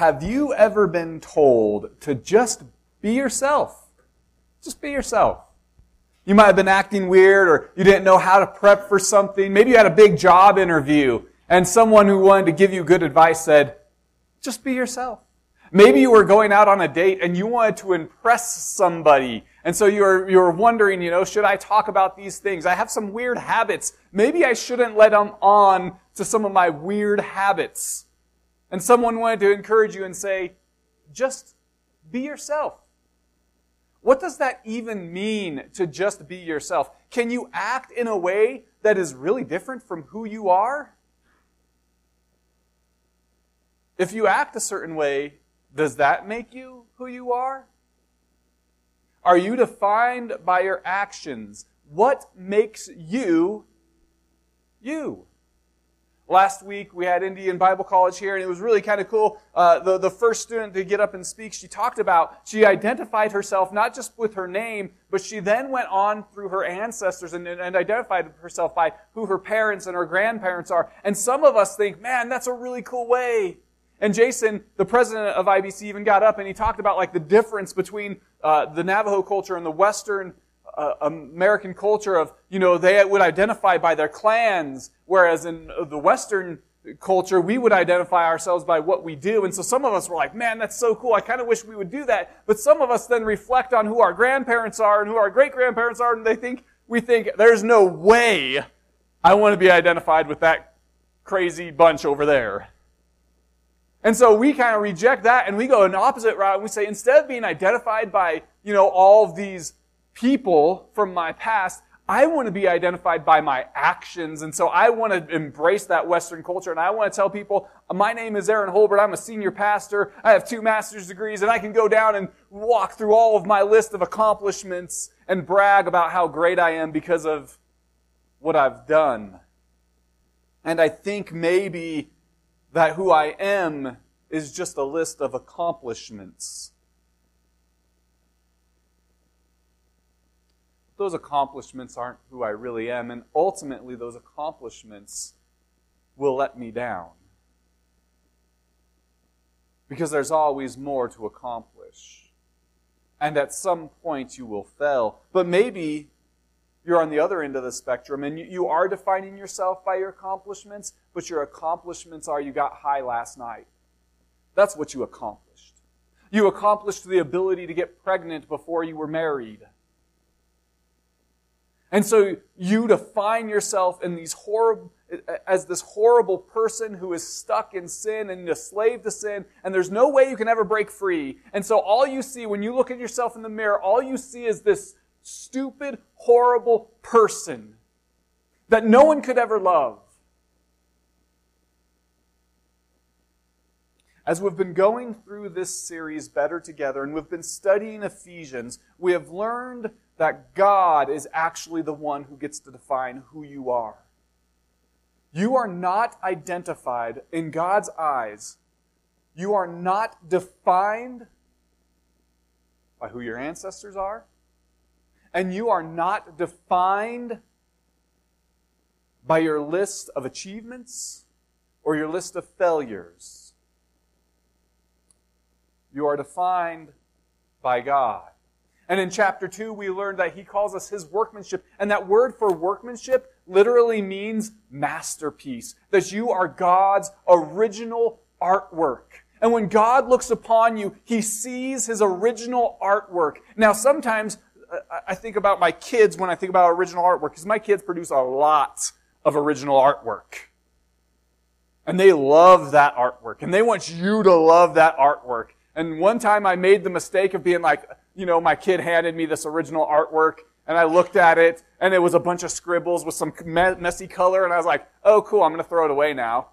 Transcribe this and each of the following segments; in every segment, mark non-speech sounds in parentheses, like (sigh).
have you ever been told to just be yourself? Just be yourself. You might have been acting weird or you didn't know how to prep for something. Maybe you had a big job interview and someone who wanted to give you good advice said, just be yourself. Maybe you were going out on a date and you wanted to impress somebody. And so you're, you're wondering, you know, should I talk about these things? I have some weird habits. Maybe I shouldn't let them on to some of my weird habits. And someone wanted to encourage you and say, just be yourself. What does that even mean to just be yourself? Can you act in a way that is really different from who you are? If you act a certain way, does that make you who you are? Are you defined by your actions? What makes you you? Last week we had Indian Bible College here, and it was really kind of cool. Uh, the, the first student to get up and speak, she talked about, she identified herself not just with her name, but she then went on through her ancestors and, and identified herself by who her parents and her grandparents are. And some of us think, man, that's a really cool way. And Jason, the president of IBC, even got up and he talked about like the difference between uh, the Navajo culture and the Western uh, American culture of, you know, they would identify by their clans, whereas in the Western culture, we would identify ourselves by what we do. And so some of us were like, man, that's so cool. I kind of wish we would do that. But some of us then reflect on who our grandparents are and who our great grandparents are, and they think, we think, there's no way I want to be identified with that crazy bunch over there. And so we kind of reject that and we go an opposite route and we say, instead of being identified by, you know, all of these people from my past, I want to be identified by my actions. And so I want to embrace that Western culture. And I want to tell people, my name is Aaron Holbert. I'm a senior pastor. I have two master's degrees and I can go down and walk through all of my list of accomplishments and brag about how great I am because of what I've done. And I think maybe that who I am is just a list of accomplishments. Those accomplishments aren't who I really am, and ultimately, those accomplishments will let me down. Because there's always more to accomplish. And at some point, you will fail. But maybe you're on the other end of the spectrum and you, are defining yourself by your accomplishments, but your accomplishments are you got high last night. That's what you accomplished. You accomplished the ability to get pregnant before you were married. And so you define yourself in these as this horrible person who is stuck in sin and a slave to sin, and there's no way you can ever break free. And so all you see when you look at yourself in the mirror, all you see is this stupid, horrible person that no one could ever love. As we've been going through this series, Better Together, and we've been studying Ephesians, we have learned that God is actually the one who gets to define who you are. You are not identified in God's eyes. You are not defined by who your ancestors are. And you are not defined by your list of achievements or your list of failures. You are defined by God. And in chapter 2, we learned that he calls us his workmanship. And that word for workmanship literally means masterpiece. That you are God's original artwork. And when God looks upon you, he sees his original artwork. Now, sometimes uh, I think about my kids when I think about original artwork, because my kids produce a lot of original artwork. And they love that artwork. And they want you to love that artwork. And one time I made the mistake of being like, you know, my kid handed me this original artwork and I looked at it and it was a bunch of scribbles with some messy color and I was like, oh cool, I'm going to throw it away now.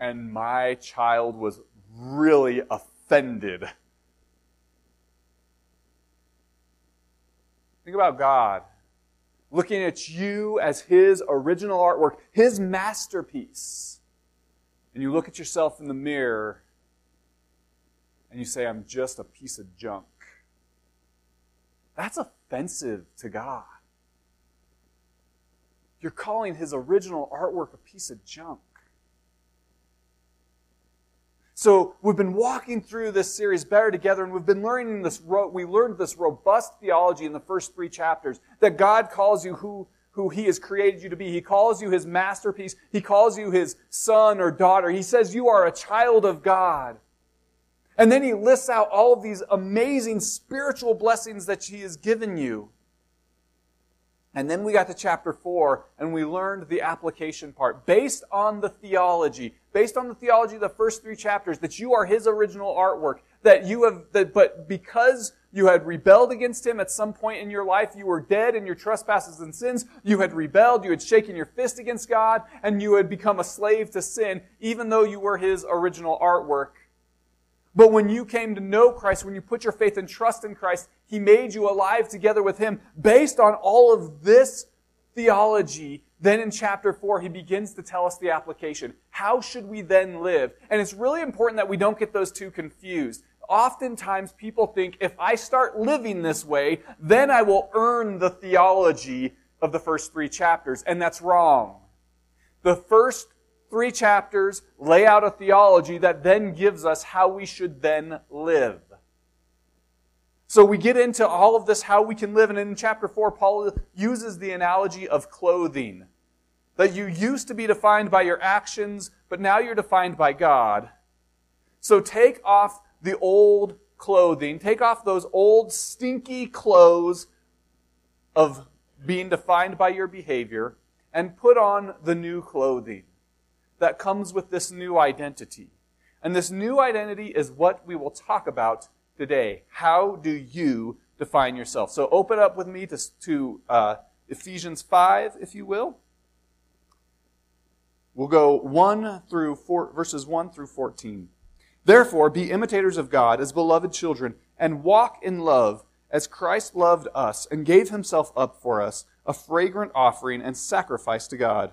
And my child was really offended. Think about God looking at you as His original artwork, His masterpiece. And you look at yourself in the mirror and you say, I'm just a piece of junk. That's offensive to God. You're calling his original artwork a piece of junk. So we've been walking through this series better together and we've been learning this, we learned this robust theology in the first three chapters that God calls you who, who He has created you to be. He calls you His masterpiece. He calls you His son or daughter. He says you are a child of God. And then He lists out all of these amazing spiritual blessings that He has given you. And then we got to chapter 4 and we learned the application part based on the theology, based on the theology of the first three chapters that you are his original artwork, that you have, that, but because you had rebelled against him at some point in your life, you were dead in your trespasses and sins, you had rebelled, you had shaken your fist against God, and you had become a slave to sin, even though you were his original artwork. But when you came to know Christ, when you put your faith and trust in Christ, He made you alive together with Him. Based on all of this theology, then in chapter 4, He begins to tell us the application. How should we then live? And it's really important that we don't get those two confused. Oftentimes people think if I start living this way, then I will earn the theology of the first three chapters. And that's wrong. The first three chapters lay out a theology that then gives us how we should then live. So we get into all of this, how we can live. And in chapter 4, Paul uses the analogy of clothing. That you used to be defined by your actions, but now you're defined by God. So take off the old clothing, take off those old stinky clothes of being defined by your behavior, and put on the new clothing that comes with this new identity. And this new identity is what we will talk about today. How do you define yourself? So open up with me to, to uh, Ephesians 5, if you will. We'll go 1 through 4, verses 1 through 14. Therefore, be imitators of God as beloved children, and walk in love as Christ loved us and gave himself up for us, a fragrant offering and sacrifice to God.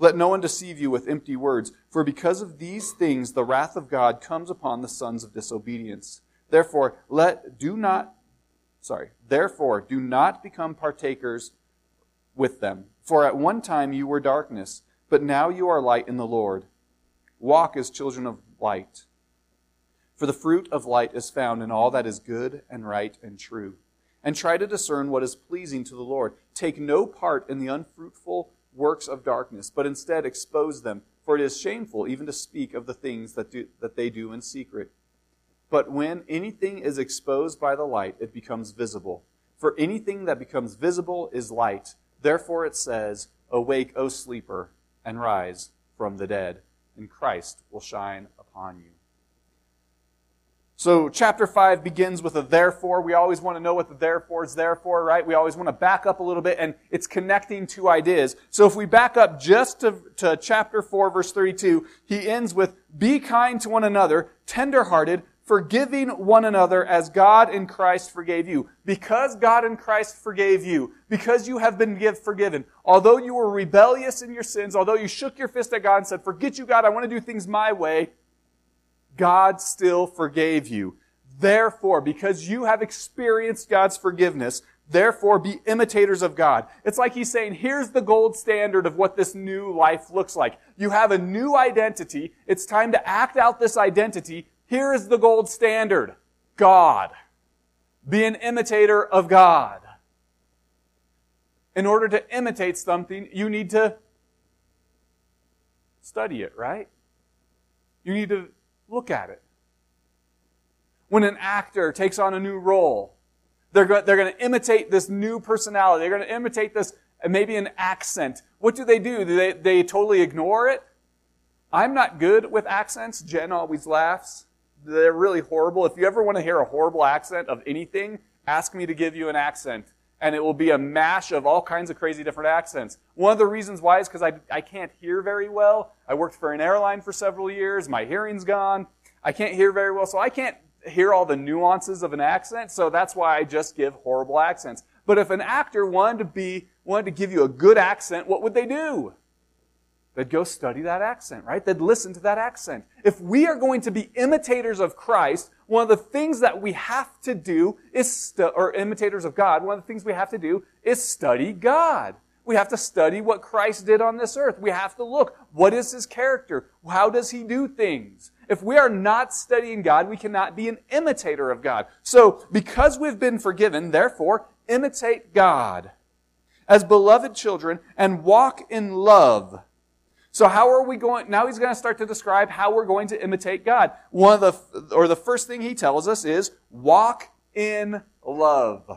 Let no one deceive you with empty words, for because of these things the wrath of God comes upon the sons of disobedience. Therefore, let do not sorry, therefore do not become partakers with them. For at one time you were darkness, but now you are light in the Lord. Walk as children of light. For the fruit of light is found in all that is good and right and true. And try to discern what is pleasing to the Lord. Take no part in the unfruitful works of darkness, but instead expose them, for it is shameful even to speak of the things that, do, that they do in secret. But when anything is exposed by the light, it becomes visible. For anything that becomes visible is light. Therefore it says, Awake, O sleeper, and rise from the dead, and Christ will shine upon you. So chapter 5 begins with a therefore. We always want to know what the therefore is there for, right? We always want to back up a little bit and it's connecting two ideas. So if we back up just to, to chapter 4 verse 32, he ends with, be kind to one another, tenderhearted, forgiving one another as God in Christ forgave you. Because God in Christ forgave you, because you have been give, forgiven, although you were rebellious in your sins, although you shook your fist at God and said, forget you God, I want to do things my way, God still forgave you. Therefore, because you have experienced God's forgiveness, therefore be imitators of God. It's like he's saying, here's the gold standard of what this new life looks like. You have a new identity. It's time to act out this identity. Here is the gold standard. God. Be an imitator of God. In order to imitate something, you need to study it, right? You need to Look at it. When an actor takes on a new role, they're going, they're going to imitate this new personality. They're going to imitate this, maybe an accent. What do they do? Do they, they totally ignore it? I'm not good with accents. Jen always laughs. They're really horrible. If you ever want to hear a horrible accent of anything, ask me to give you an accent. And it will be a mash of all kinds of crazy different accents. One of the reasons why is because I, I can't hear very well. I worked for an airline for several years. My hearing's gone. I can't hear very well, so I can't hear all the nuances of an accent, so that's why I just give horrible accents. But if an actor wanted to be, wanted to give you a good accent, what would they do? They'd go study that accent, right? They'd listen to that accent. If we are going to be imitators of Christ, one of the things that we have to do is, stu- or imitators of God, one of the things we have to do is study God. We have to study what Christ did on this earth. We have to look. What is his character? How does he do things? If we are not studying God, we cannot be an imitator of God. So, because we've been forgiven, therefore, imitate God as beloved children and walk in love so how are we going? Now he's going to start to describe how we're going to imitate God. One of the, or the first thing he tells us is walk in love.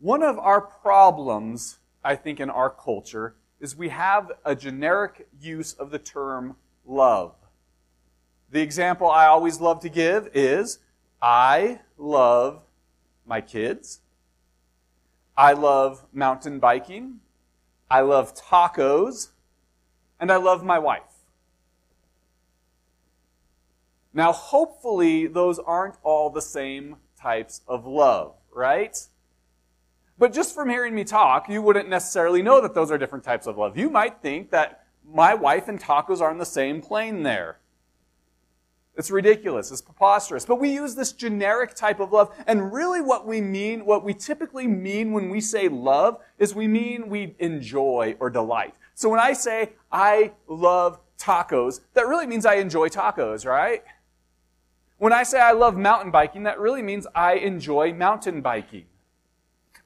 One of our problems, I think, in our culture is we have a generic use of the term love. The example I always love to give is I love my kids. I love mountain biking. I love tacos, and I love my wife. Now, hopefully, those aren't all the same types of love, right? But just from hearing me talk, you wouldn't necessarily know that those are different types of love. You might think that my wife and tacos are on the same plane there. It's ridiculous. It's preposterous. But we use this generic type of love. And really what we mean, what we typically mean when we say love, is we mean we enjoy or delight. So when I say, I love tacos, that really means I enjoy tacos, right? When I say I love mountain biking, that really means I enjoy mountain biking.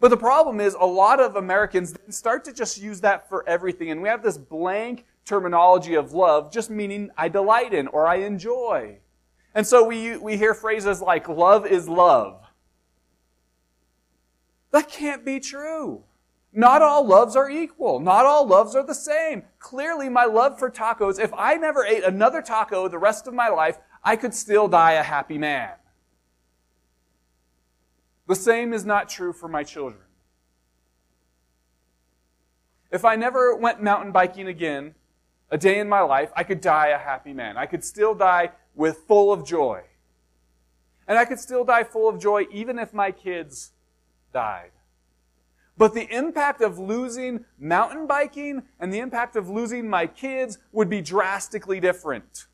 But the problem is a lot of Americans start to just use that for everything. And we have this blank terminology of love just meaning I delight in or I enjoy. And so we, we hear phrases like love is love. That can't be true. Not all loves are equal. Not all loves are the same. Clearly, my love for tacos, if I never ate another taco the rest of my life, I could still die a happy man. The same is not true for my children. If I never went mountain biking again, a day in my life, I could die a happy man. I could still die with full of joy. And I could still die full of joy even if my kids died. But the impact of losing mountain biking and the impact of losing my kids would be drastically different.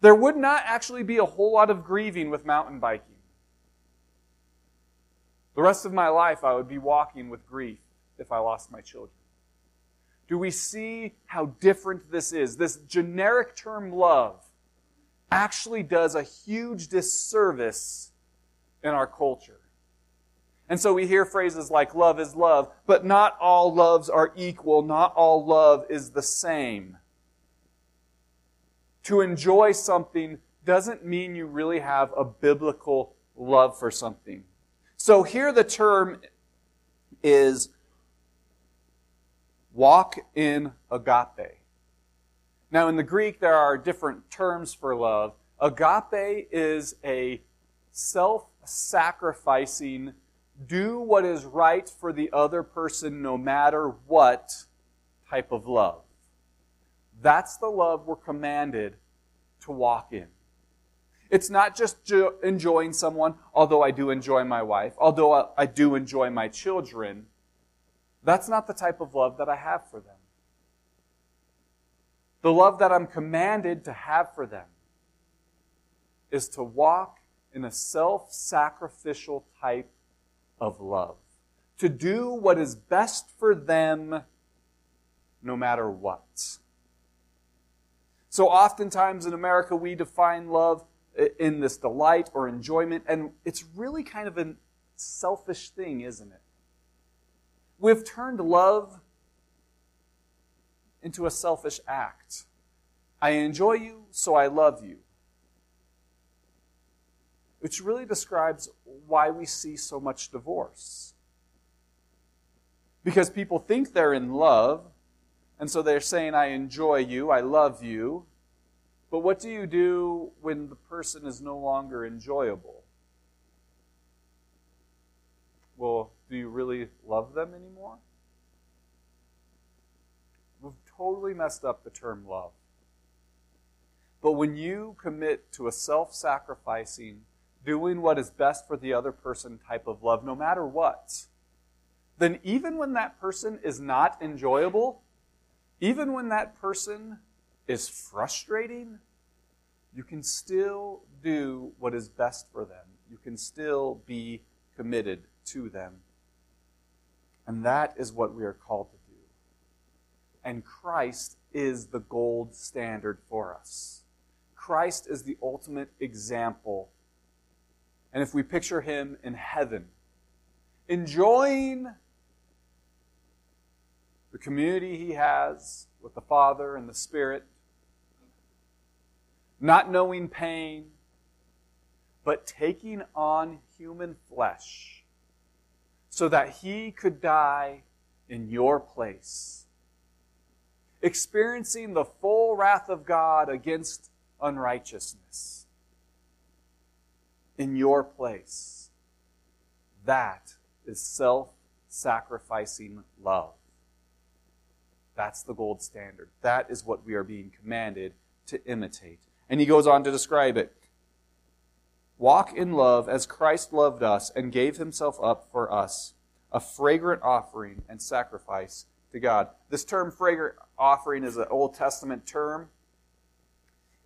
There would not actually be a whole lot of grieving with mountain biking. The rest of my life, I would be walking with grief if I lost my children do we see how different this is. This generic term love actually does a huge disservice in our culture. And so we hear phrases like love is love, but not all loves are equal. Not all love is the same. To enjoy something doesn't mean you really have a biblical love for something. So here the term is walk in agape. Now, in the Greek, there are different terms for love. Agape is a self sacrificing, do what is right for the other person no matter what type of love. That's the love we're commanded to walk in. It's not just enjoying someone, although I do enjoy my wife, although I do enjoy my children. That's not the type of love that I have for them. The love that I'm commanded to have for them is to walk in a self sacrificial type of love. To do what is best for them no matter what. So oftentimes in America, we define love in this delight or enjoyment, and it's really kind of a selfish thing, isn't it? We've turned love into a selfish act. I enjoy you, so I love you. Which really describes why we see so much divorce. Because people think they're in love, and so they're saying, I enjoy you, I love you. But what do you do when the person is no longer enjoyable? Well, do you really love them anymore? We've totally messed up the term love. But when you commit to a self sacrificing, doing what is best for the other person type of love, no matter what, then even when that person is not enjoyable, even when that person is frustrating, you can still do what is best for them. You can still be committed to them. And that is what we are called to do. And Christ is the gold standard for us. Christ is the ultimate example. And if we picture him in heaven, enjoying the community he has with the Father and the Spirit, not knowing pain, but taking on human flesh so that he could die in your place, experiencing the full wrath of God against unrighteousness in your place. That is self sacrificing love. That's the gold standard. That is what we are being commanded to imitate. And he goes on to describe it. Walk in love as Christ loved us and gave himself up for us, a fragrant offering and sacrifice to God. This term fragrant offering is an Old Testament term.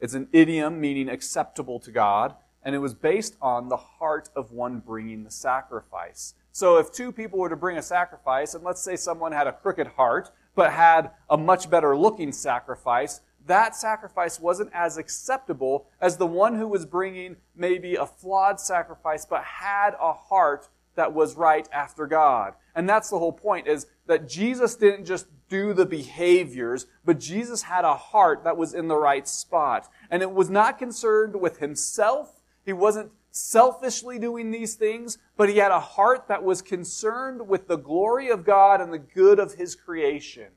It's an idiom meaning acceptable to God, and it was based on the heart of one bringing the sacrifice. So if two people were to bring a sacrifice, and let's say someone had a crooked heart, but had a much better looking sacrifice, that sacrifice wasn't as acceptable as the one who was bringing maybe a flawed sacrifice, but had a heart that was right after God. And that's the whole point is that Jesus didn't just do the behaviors, but Jesus had a heart that was in the right spot. And it was not concerned with himself. He wasn't selfishly doing these things, but he had a heart that was concerned with the glory of God and the good of his creation.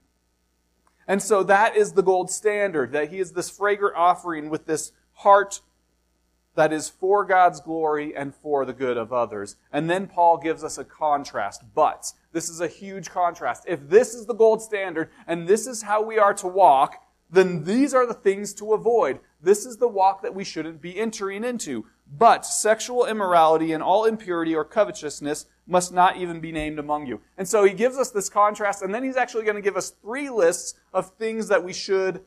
And so that is the gold standard, that he is this fragrant offering with this heart that is for God's glory and for the good of others. And then Paul gives us a contrast. But this is a huge contrast. If this is the gold standard and this is how we are to walk, then these are the things to avoid. This is the walk that we shouldn't be entering into. But sexual immorality and all impurity or covetousness must not even be named among you. And so he gives us this contrast, and then he's actually going to give us three lists of things that we should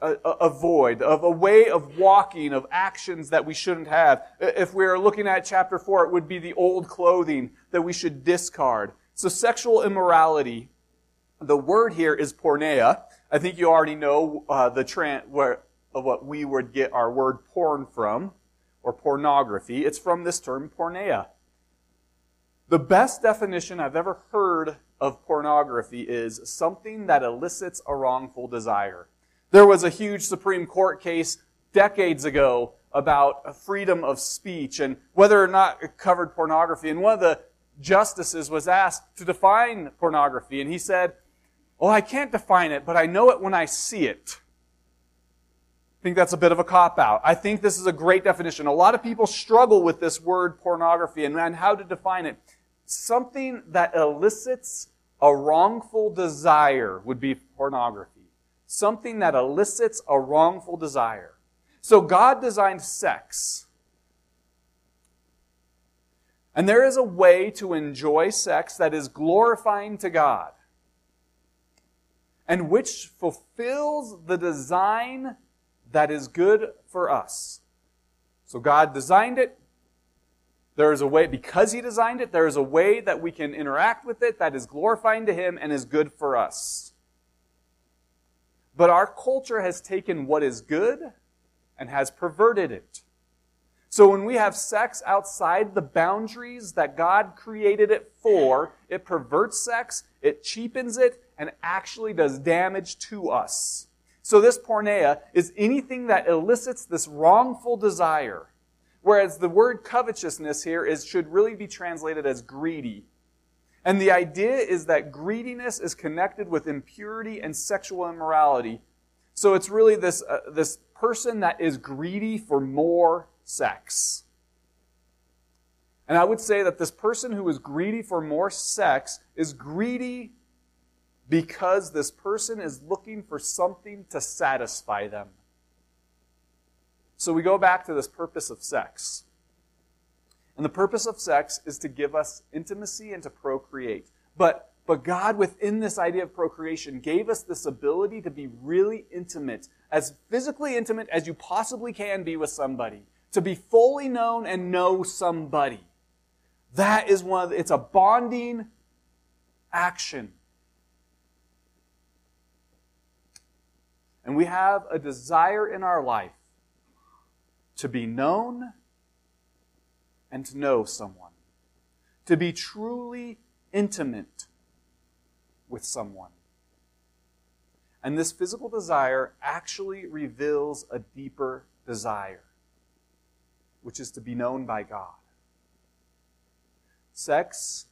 uh, uh, avoid, of a way of walking, of actions that we shouldn't have. If we are looking at chapter 4, it would be the old clothing that we should discard. So sexual immorality, the word here is porneia. I think you already know uh, the trend where, of what we would get our word porn from, or pornography. It's from this term porneia. The best definition I've ever heard of pornography is something that elicits a wrongful desire. There was a huge Supreme Court case decades ago about freedom of speech and whether or not it covered pornography. And one of the justices was asked to define pornography, and he said, Well, I can't define it, but I know it when I see it. I think that's a bit of a cop out. I think this is a great definition. A lot of people struggle with this word pornography and, and how to define it something that elicits a wrongful desire would be pornography. Something that elicits a wrongful desire. So God designed sex. And there is a way to enjoy sex that is glorifying to God and which fulfills the design that is good for us. So God designed it, there is a way, because He designed it, there is a way that we can interact with it that is glorifying to Him and is good for us. But our culture has taken what is good and has perverted it. So when we have sex outside the boundaries that God created it for, it perverts sex, it cheapens it, and actually does damage to us. So this porneia is anything that elicits this wrongful desire Whereas the word covetousness here is, should really be translated as greedy. And the idea is that greediness is connected with impurity and sexual immorality. So it's really this, uh, this person that is greedy for more sex. And I would say that this person who is greedy for more sex is greedy because this person is looking for something to satisfy them. So we go back to this purpose of sex. And the purpose of sex is to give us intimacy and to procreate. But, but God, within this idea of procreation, gave us this ability to be really intimate, as physically intimate as you possibly can be with somebody, to be fully known and know somebody. That is one of the, it's a bonding action. And we have a desire in our life to be known and to know someone, to be truly intimate with someone. And this physical desire actually reveals a deeper desire, which is to be known by God. Sex,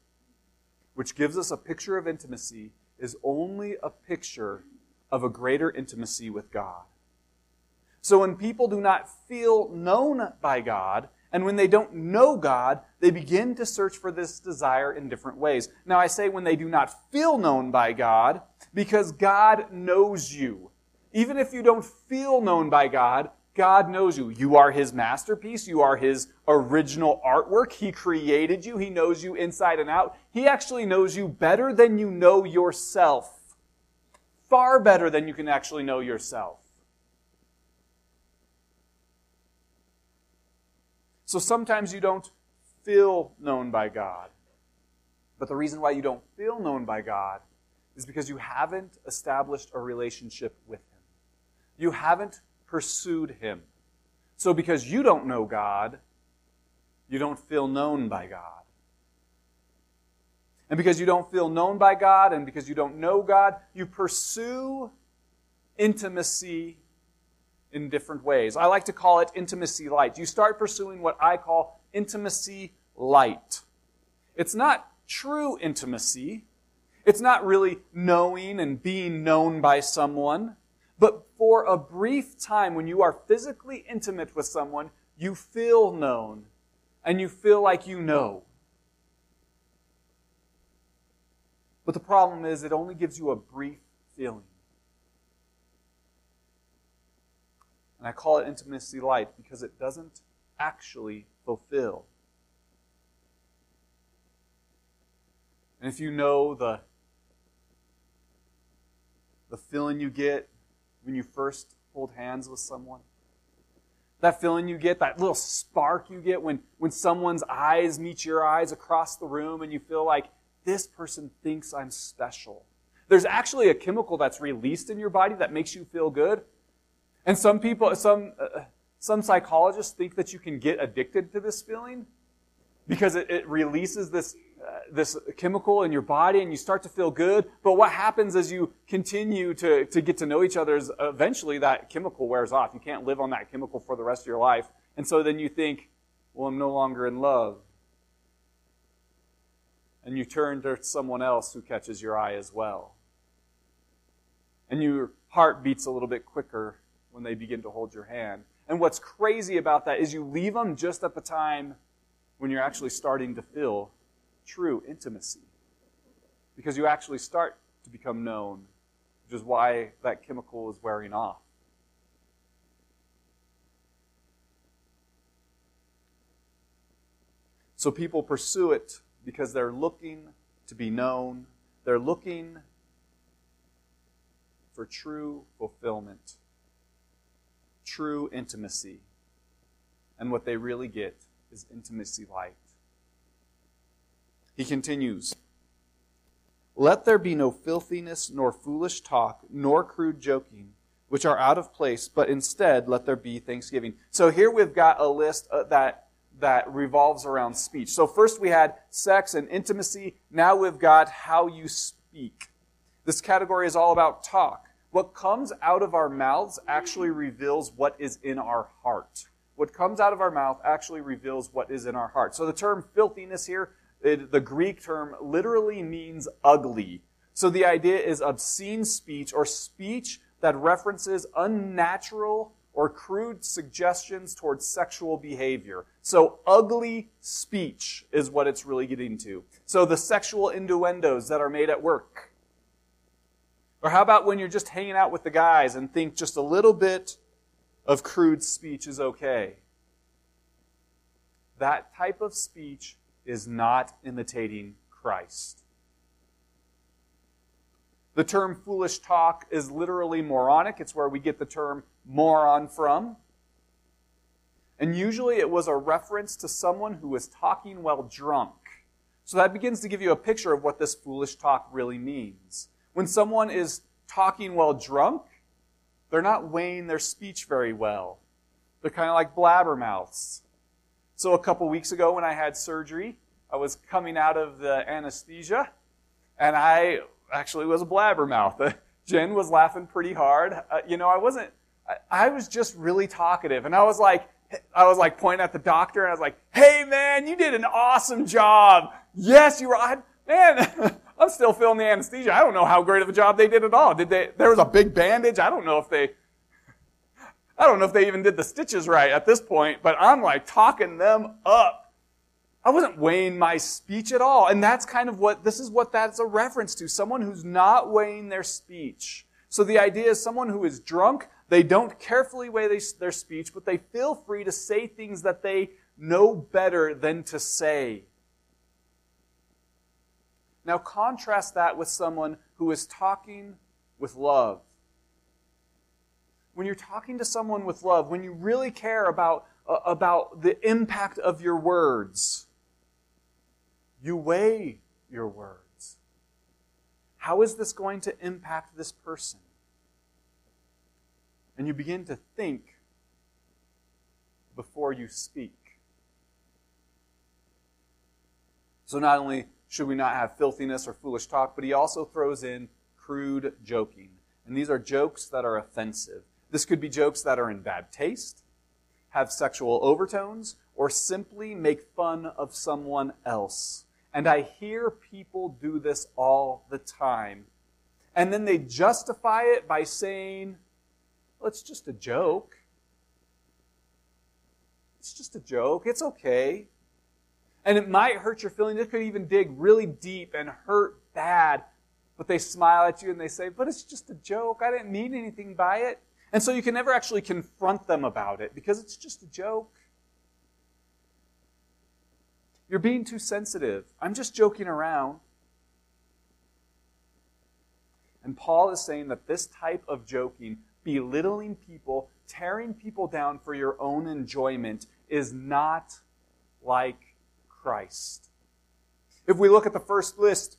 which gives us a picture of intimacy, is only a picture of a greater intimacy with God. So when people do not feel known by God, and when they don't know God, they begin to search for this desire in different ways. Now, I say when they do not feel known by God, because God knows you. Even if you don't feel known by God, God knows you. You are His masterpiece. You are His original artwork. He created you. He knows you inside and out. He actually knows you better than you know yourself. Far better than you can actually know yourself. So sometimes you don't feel known by God. But the reason why you don't feel known by God is because you haven't established a relationship with Him. You haven't pursued Him. So because you don't know God, you don't feel known by God. And because you don't feel known by God and because you don't know God, you pursue intimacy in different ways. I like to call it intimacy light. You start pursuing what I call intimacy light. It's not true intimacy. It's not really knowing and being known by someone. But for a brief time, when you are physically intimate with someone, you feel known and you feel like you know. But the problem is, it only gives you a brief feeling. And I call it intimacy light because it doesn't actually fulfill. And if you know the, the feeling you get when you first hold hands with someone, that feeling you get, that little spark you get when, when someone's eyes meet your eyes across the room and you feel like this person thinks I'm special. There's actually a chemical that's released in your body that makes you feel good. And some people, some, uh, some psychologists think that you can get addicted to this feeling because it, it releases this, uh, this chemical in your body and you start to feel good. But what happens as you continue to, to get to know each other is eventually that chemical wears off. You can't live on that chemical for the rest of your life. And so then you think, well, I'm no longer in love. And you turn to someone else who catches your eye as well. And your heart beats a little bit quicker when they begin to hold your hand. And what's crazy about that is you leave them just at the time when you're actually starting to feel true intimacy. Because you actually start to become known, which is why that chemical is wearing off. So people pursue it because they're looking to be known. They're looking for true fulfillment true intimacy. And what they really get is intimacy light. He continues Let there be no filthiness, nor foolish talk, nor crude joking, which are out of place, but instead let there be thanksgiving. So here we've got a list uh, that, that revolves around speech. So first we had sex and intimacy. Now we've got how you speak. This category is all about talk. What comes out of our mouths actually reveals what is in our heart. What comes out of our mouth actually reveals what is in our heart. So the term filthiness here, it, the Greek term literally means ugly. So the idea is obscene speech or speech that references unnatural or crude suggestions towards sexual behavior. So ugly speech is what it's really getting to. So the sexual innuendos that are made at work, Or how about when you're just hanging out with the guys and think just a little bit of crude speech is okay? That type of speech is not imitating Christ. The term foolish talk is literally moronic. It's where we get the term moron from. And usually it was a reference to someone who was talking while drunk. So that begins to give you a picture of what this foolish talk really means. When someone is talking while drunk, they're not weighing their speech very well. They're kind of like blabbermouths. So a couple weeks ago when I had surgery, I was coming out of the anesthesia, and I actually was a blabbermouth. (laughs) Jen was laughing pretty hard. Uh, you know, I wasn't. I, I was just really talkative, and I was like, I was like pointing at the doctor, and I was like, "Hey, man, you did an awesome job. Yes, you were. I, man, (laughs) I'm still feeling the anesthesia. I don't know how great of a job they did at all. Did they? There was a big bandage. I don't know if they. I don't know if they even did the stitches right at this point, but I'm like talking them up. I wasn't weighing my speech at all. And that's kind of what, this is what that's a reference to. Someone who's not weighing their speech. So the idea is someone who is drunk, they don't carefully weigh their speech, but they feel free to say things that they know better than to say. Now contrast that with someone who is talking with love. When you're talking to someone with love, when you really care about, uh, about the impact of your words, you weigh your words. How is this going to impact this person? And you begin to think before you speak. So not only should we not have filthiness or foolish talk, but he also throws in crude joking. And these are jokes that are offensive. This could be jokes that are in bad taste, have sexual overtones, or simply make fun of someone else. And I hear people do this all the time. And then they justify it by saying, well, it's just a joke. It's just a joke. It's okay. And it might hurt your feelings. It could even dig really deep and hurt bad. But they smile at you and they say, but it's just a joke. I didn't mean anything by it. And so you can never actually confront them about it because it's just a joke. You're being too sensitive. I'm just joking around. And Paul is saying that this type of joking, belittling people, tearing people down for your own enjoyment, is not like Christ. If we look at the first list,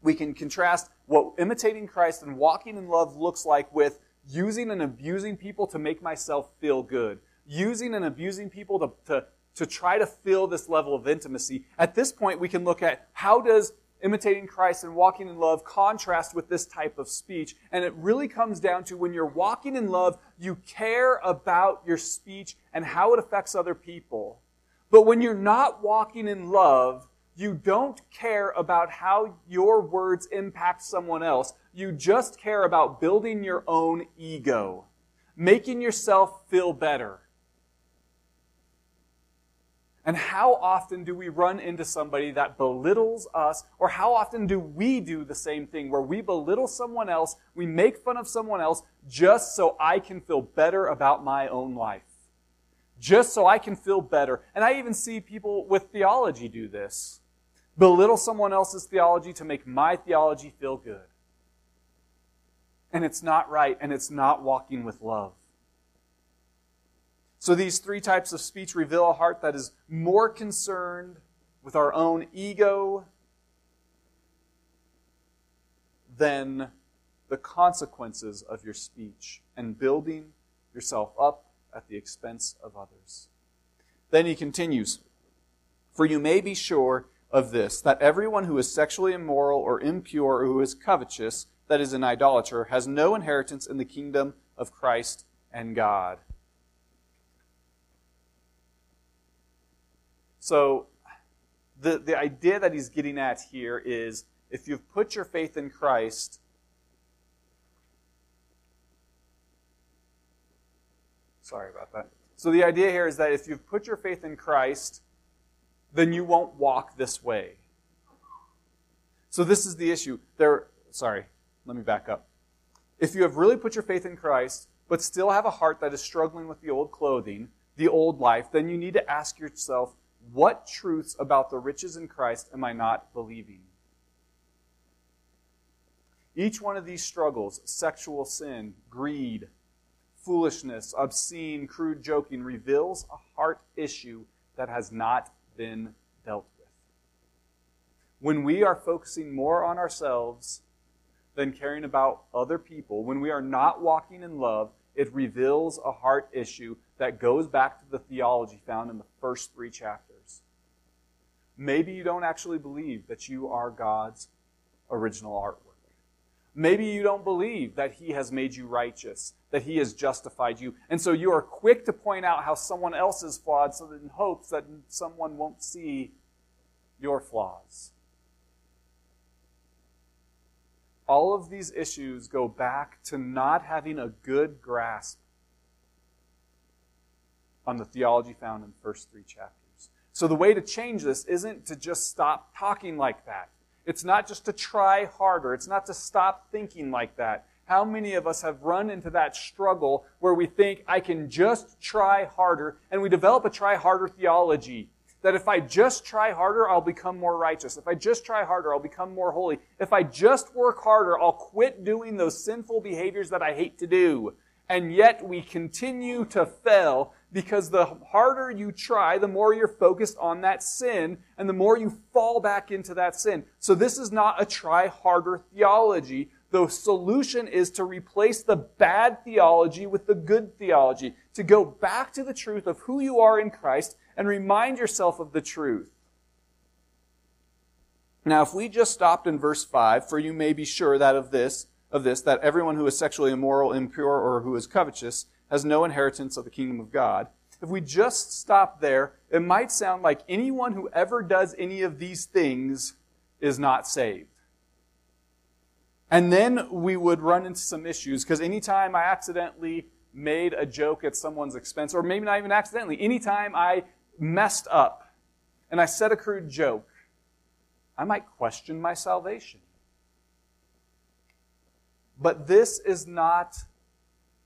we can contrast what imitating Christ and walking in love looks like with using and abusing people to make myself feel good, using and abusing people to, to to try to fill this level of intimacy. At this point, we can look at how does imitating Christ and walking in love contrast with this type of speech. And it really comes down to when you're walking in love, you care about your speech and how it affects other people. But when you're not walking in love, you don't care about how your words impact someone else. You just care about building your own ego, making yourself feel better. And how often do we run into somebody that belittles us? Or how often do we do the same thing where we belittle someone else, we make fun of someone else just so I can feel better about my own life? Just so I can feel better. And I even see people with theology do this. Belittle someone else's theology to make my theology feel good. And it's not right, and it's not walking with love. So these three types of speech reveal a heart that is more concerned with our own ego than the consequences of your speech and building yourself up at the expense of others. Then he continues, For you may be sure of this, that everyone who is sexually immoral or impure or who is covetous, that is an idolater, has no inheritance in the kingdom of Christ and God. So the, the idea that he's getting at here is if you've put your faith in Christ, sorry about that. So the idea here is that if you've put your faith in Christ, then you won't walk this way. So this is the issue. There sorry, let me back up. If you have really put your faith in Christ, but still have a heart that is struggling with the old clothing, the old life, then you need to ask yourself, what truths about the riches in Christ am I not believing? Each one of these struggles sexual sin, greed, foolishness, obscene, crude joking reveals a heart issue that has not been dealt with. When we are focusing more on ourselves than caring about other people, when we are not walking in love, it reveals a heart issue that goes back to the theology found in the first three chapters. Maybe you don't actually believe that you are God's original artwork. Maybe you don't believe that He has made you righteous, that He has justified you. And so you are quick to point out how someone else is flawed so that in hopes that someone won't see your flaws. All of these issues go back to not having a good grasp on the theology found in the first three chapters. So the way to change this isn't to just stop talking like that. It's not just to try harder. It's not to stop thinking like that. How many of us have run into that struggle where we think, I can just try harder, and we develop a try harder theology. That if I just try harder, I'll become more righteous. If I just try harder, I'll become more holy. If I just work harder, I'll quit doing those sinful behaviors that I hate to do. And yet we continue to fail because the harder you try, the more you're focused on that sin, and the more you fall back into that sin. So this is not a try harder theology. The solution is to replace the bad theology with the good theology, to go back to the truth of who you are in Christ and remind yourself of the truth. Now, if we just stopped in verse 5, for you may be sure that of this, of this, that everyone who is sexually immoral, impure, or who is covetous has no inheritance of the kingdom of God. If we just stop there, it might sound like anyone who ever does any of these things is not saved. And then we would run into some issues because anytime I accidentally made a joke at someone's expense, or maybe not even accidentally, anytime I messed up and I said a crude joke, I might question my salvation. But this is not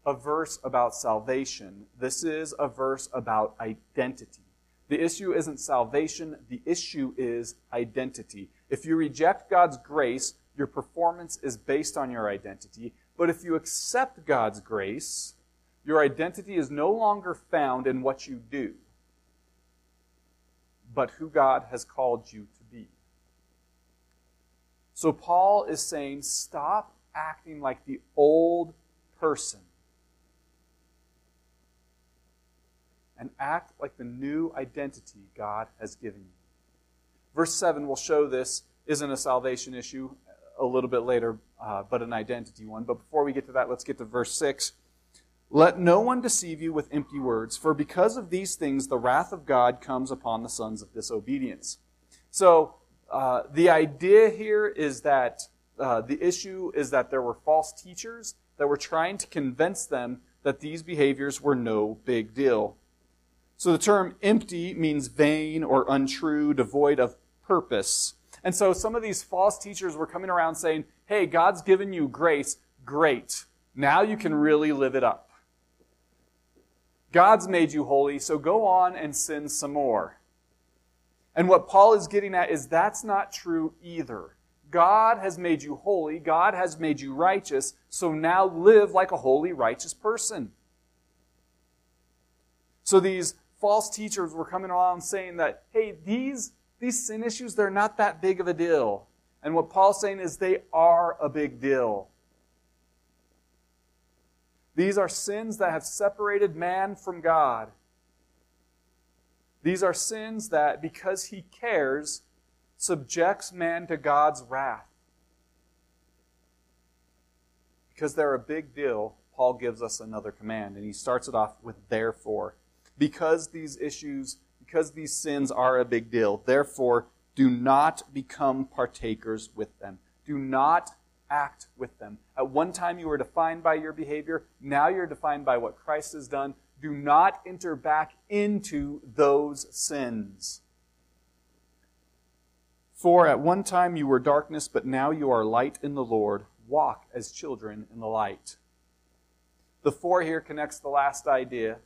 a verse about salvation. This is a verse about identity. The issue isn't salvation, the issue is identity. If you reject God's grace, your performance is based on your identity. But if you accept God's grace, your identity is no longer found in what you do, but who God has called you to be. So Paul is saying, stop acting like the old person and act like the new identity God has given you. Verse 7 will show this isn't a salvation issue a little bit later, uh, but an identity one. But before we get to that, let's get to verse 6. Let no one deceive you with empty words, for because of these things the wrath of God comes upon the sons of disobedience. So, uh, the idea here is that uh, the issue is that there were false teachers that were trying to convince them that these behaviors were no big deal. So the term empty means vain or untrue, devoid of purpose. And so some of these false teachers were coming around saying, hey, God's given you grace. Great. Now you can really live it up. God's made you holy, so go on and sin some more. And what Paul is getting at is that's not true either. God has made you holy, God has made you righteous, so now live like a holy, righteous person. So these false teachers were coming along saying that, hey, these, these sin issues, they're not that big of a deal. And what Paul's saying is they are a big deal. These are sins that have separated man from God. These are sins that, because he cares, subjects man to God's wrath. Because they're a big deal, Paul gives us another command, and he starts it off with therefore because these issues, because these sins are a big deal, therefore do not become partakers with them. Do not act with them. At one time you were defined by your behavior, now you're defined by what Christ has done. Do not enter back into those sins. For at one time you were darkness, but now you are light in the Lord. walk as children in the light. The for here connects the last idea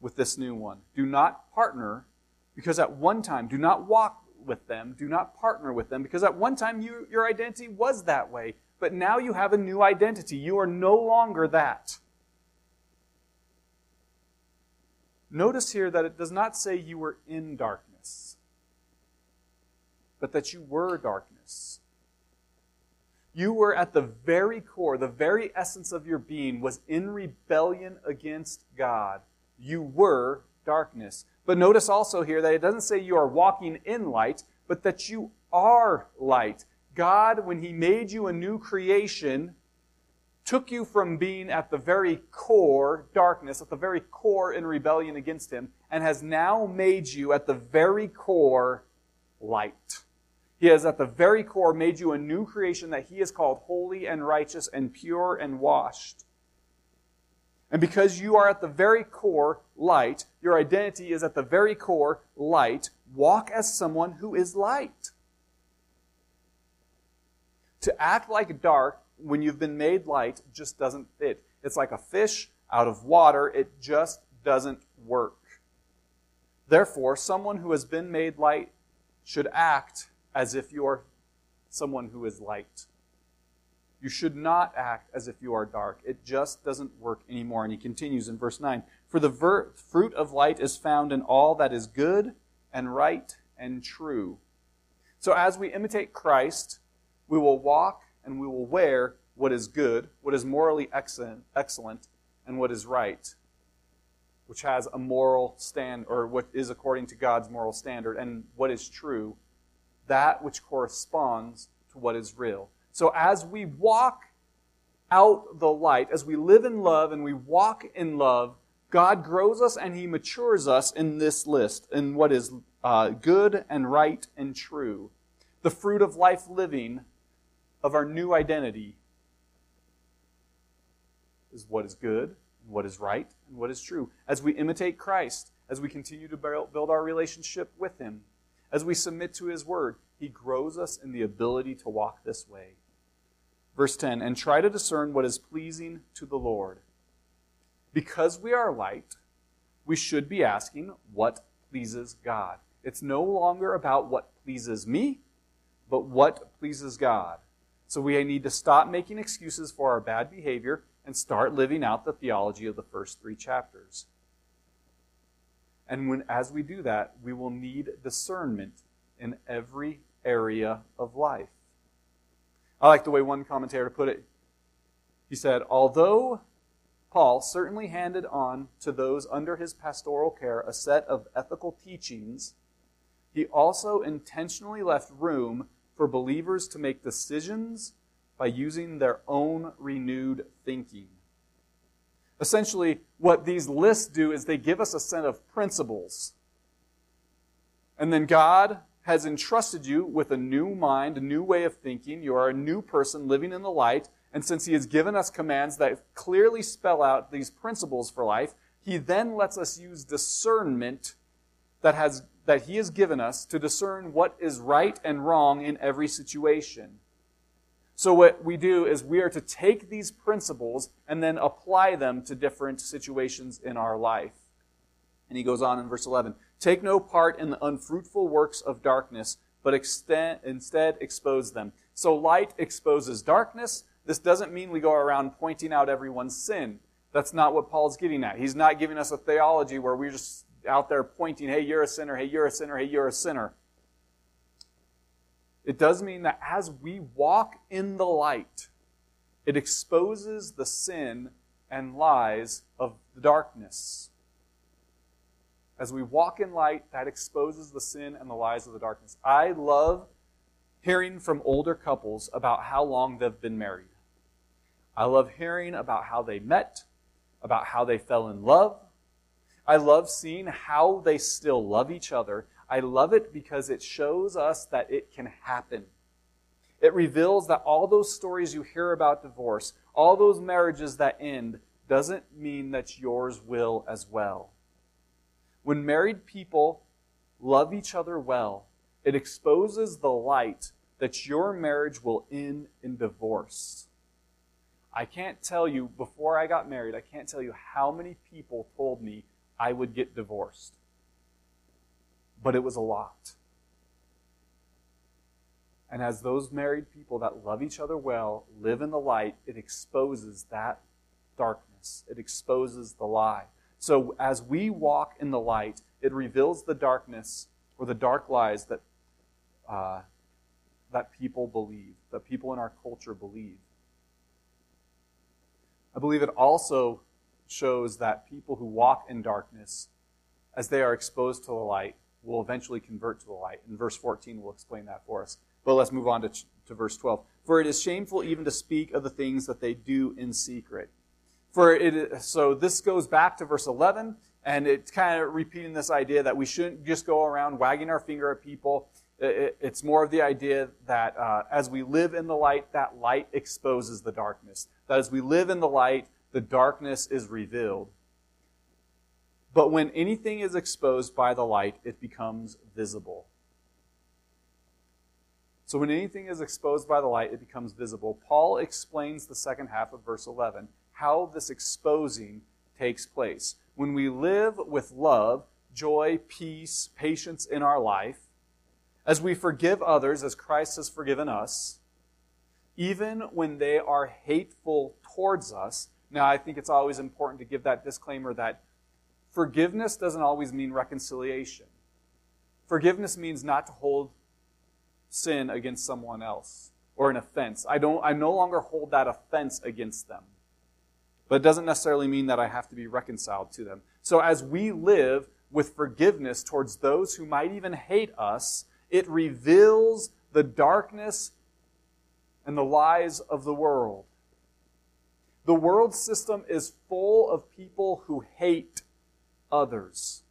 with this new one. Do not partner because at one time, do not walk with them, do not partner with them because at one time you, your identity was that way, but now you have a new identity. You are no longer that. Notice here that it does not say you were in darkness, but that you were darkness. You were at the very core, the very essence of your being was in rebellion against God. You were darkness. But notice also here that it doesn't say you are walking in light, but that you are light. God, when He made you a new creation, took you from being at the very core darkness, at the very core in rebellion against Him, and has now made you at the very core light. He has at the very core made you a new creation that He has called holy and righteous and pure and washed. And because you are at the very core light, your identity is at the very core light, walk as someone who is light. To act like dark when you've been made light just doesn't fit. It's like a fish out of water, it just doesn't work. Therefore, someone who has been made light should act as if you are someone who is light. You should not act as if you are dark. It just doesn't work anymore. And he continues in verse 9 For the ver- fruit of light is found in all that is good and right and true. So as we imitate Christ, we will walk and we will wear what is good, what is morally excellent, excellent and what is right, which has a moral stand, or what is according to God's moral standard, and what is true, that which corresponds to what is real. So as we walk out the light, as we live in love and we walk in love, God grows us and He matures us in this list, in what is uh, good and right and true. The fruit of life living of our new identity is what is good, what is right, and what is true. As we imitate Christ, as we continue to build our relationship with Him, as we submit to His Word, He grows us in the ability to walk this way. Verse 10 And try to discern what is pleasing to the Lord. Because we are light, we should be asking what pleases God. It's no longer about what pleases me, but what pleases God. So we need to stop making excuses for our bad behavior and start living out the theology of the first three chapters. And when, as we do that, we will need discernment in every area of life. I like the way one commentator put it. He said, Although Paul certainly handed on to those under his pastoral care a set of ethical teachings, he also intentionally left room for believers to make decisions by using their own renewed thinking. Essentially, what these lists do is they give us a set of principles. And then God has entrusted you with a new mind, a new way of thinking. You are a new person living in the light. And since He has given us commands that clearly spell out these principles for life, He then lets us use discernment that has that He has given us to discern what is right and wrong in every situation. So, what we do is we are to take these principles and then apply them to different situations in our life. And he goes on in verse 11 Take no part in the unfruitful works of darkness, but extend, instead expose them. So, light exposes darkness. This doesn't mean we go around pointing out everyone's sin. That's not what Paul's getting at. He's not giving us a theology where we're just out there pointing, hey, you're a sinner, hey, you're a sinner, hey, you're a sinner. It does mean that as we walk in the light, it exposes the sin and lies of the darkness. As we walk in light, that exposes the sin and the lies of the darkness. I love hearing from older couples about how long they've been married. I love hearing about how they met, about how they fell in love, I love seeing how they still love each other. I love it because it shows us that it can happen. It reveals that all those stories you hear about divorce, all those marriages that end, doesn't mean that yours will as well. When married people love each other well, it exposes the light that your marriage will end in divorce. I can't tell you, before I got married, I can't tell you how many people told me I would get divorced. But it was a lot. And as those married people that love each other well live in the light, it exposes that darkness. It exposes the lie. So as we walk in the light, it reveals the darkness or the dark lies that uh, that people believe, that people in our culture believe. I believe it also shows that people who walk in darkness, as they are exposed to the light, will eventually convert to the light. And verse 14 will explain that for us. But let's move on to, to verse 12. For it is shameful even to speak of the things that they do in secret. For it, so this goes back to verse 11, and it's kind of repeating this idea that we shouldn't just go around wagging our finger at people. It's more of the idea that uh, as we live in the light, that light exposes the darkness. That as we live in the light, the darkness is revealed. But when anything is exposed by the light, it becomes visible. So when anything is exposed by the light, it becomes visible. Paul explains the second half of verse 11, how this exposing takes place. When we live with love, joy, peace, patience in our life, as we forgive others as Christ has forgiven us, even when they are hateful towards us. Now, I think it's always important to give that disclaimer that Forgiveness doesn't always mean reconciliation. Forgiveness means not to hold sin against someone else or an offense. I don't I no longer hold that offense against them. But it doesn't necessarily mean that I have to be reconciled to them. So as we live with forgiveness towards those who might even hate us, it reveals the darkness and the lies of the world. The world system is full of people who hate others.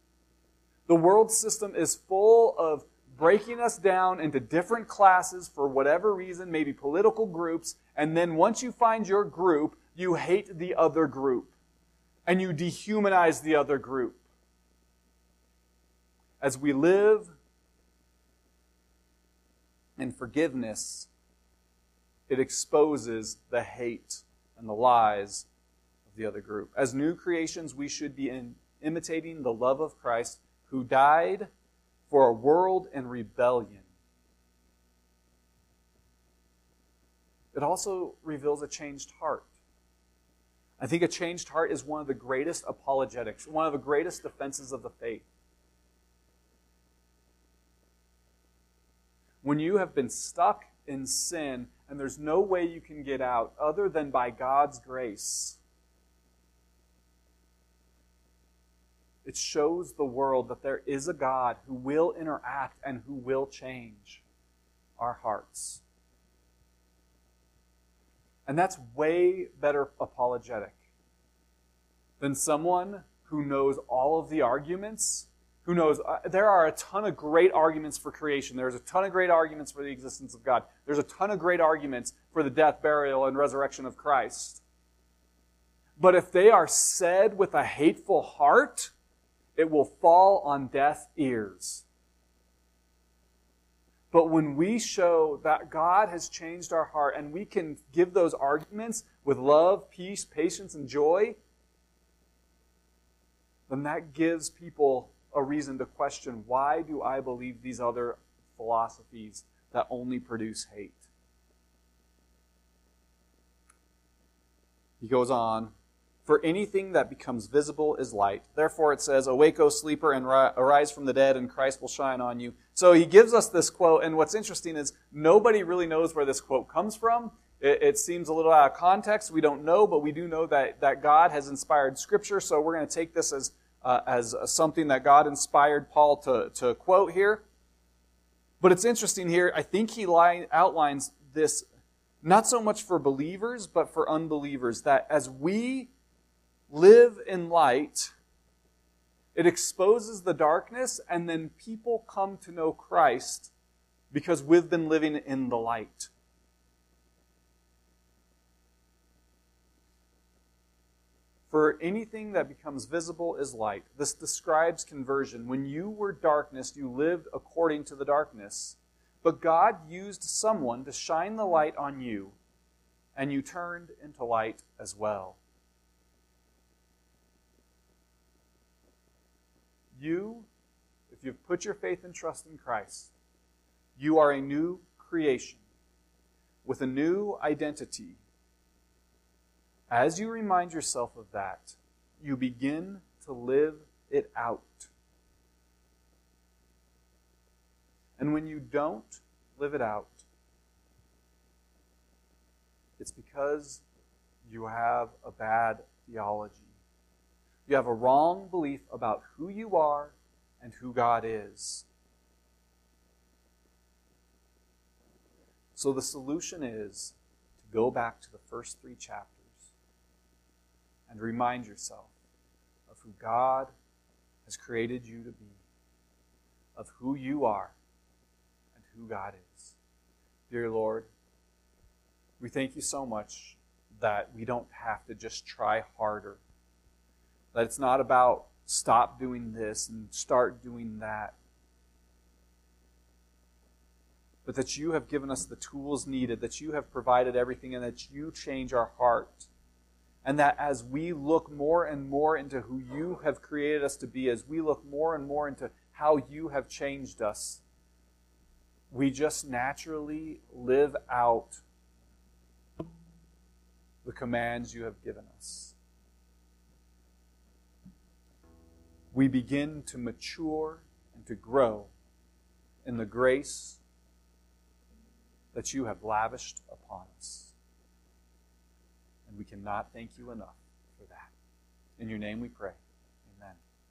The world system is full of breaking us down into different classes for whatever reason, maybe political groups, and then once you find your group, you hate the other group and you dehumanize the other group. As we live in forgiveness, it exposes the hate and the lies of the other group. As new creations, we should be in imitating the love of Christ who died for a world in rebellion. It also reveals a changed heart. I think a changed heart is one of the greatest apologetics, one of the greatest defenses of the faith. When you have been stuck in sin and there's no way you can get out other than by God's grace, It shows the world that there is a God who will interact and who will change our hearts. And that's way better apologetic than someone who knows all of the arguments, who knows uh, there are a ton of great arguments for creation. There's a ton of great arguments for the existence of God. There's a ton of great arguments for the death, burial, and resurrection of Christ. But if they are said with a hateful heart, it will fall on deaf ears. But when we show that God has changed our heart and we can give those arguments with love, peace, patience, and joy, then that gives people a reason to question why do I believe these other philosophies that only produce hate? He goes on for anything that becomes visible is light. Therefore, it says, Awake, O sleeper, and arise from the dead, and Christ will shine on you. So he gives us this quote, and what's interesting is nobody really knows where this quote comes from. It, it seems a little out of context. We don't know, but we do know that, that God has inspired Scripture, so we're going to take this as, uh, as something that God inspired Paul to, to quote here. But it's interesting here. I think he line, outlines this not so much for believers, but for unbelievers, that as we live in light, it exposes the darkness, and then people come to know Christ because we've been living in the light. For anything that becomes visible is light. This describes conversion. When you were darkness, you lived according to the darkness. But God used someone to shine the light on you, and you turned into light as well. You, if you've put your faith and trust in Christ, you are a new creation with a new identity. As you remind yourself of that, you begin to live it out. And when you don't live it out, it's because you have a bad theology. You have a wrong belief about who you are and who God is. So the solution is to go back to the first three chapters and remind yourself of who God has created you to be, of who you are, and who God is. Dear Lord, we thank you so much that we don't have to just try harder. That it's not about stop doing this and start doing that. But that you have given us the tools needed, that you have provided everything, and that you change our heart. And that as we look more and more into who you have created us to be, as we look more and more into how you have changed us, we just naturally live out the commands you have given us. We begin to mature and to grow in the grace that you have lavished upon us. And we cannot thank you enough for that. In your name we pray.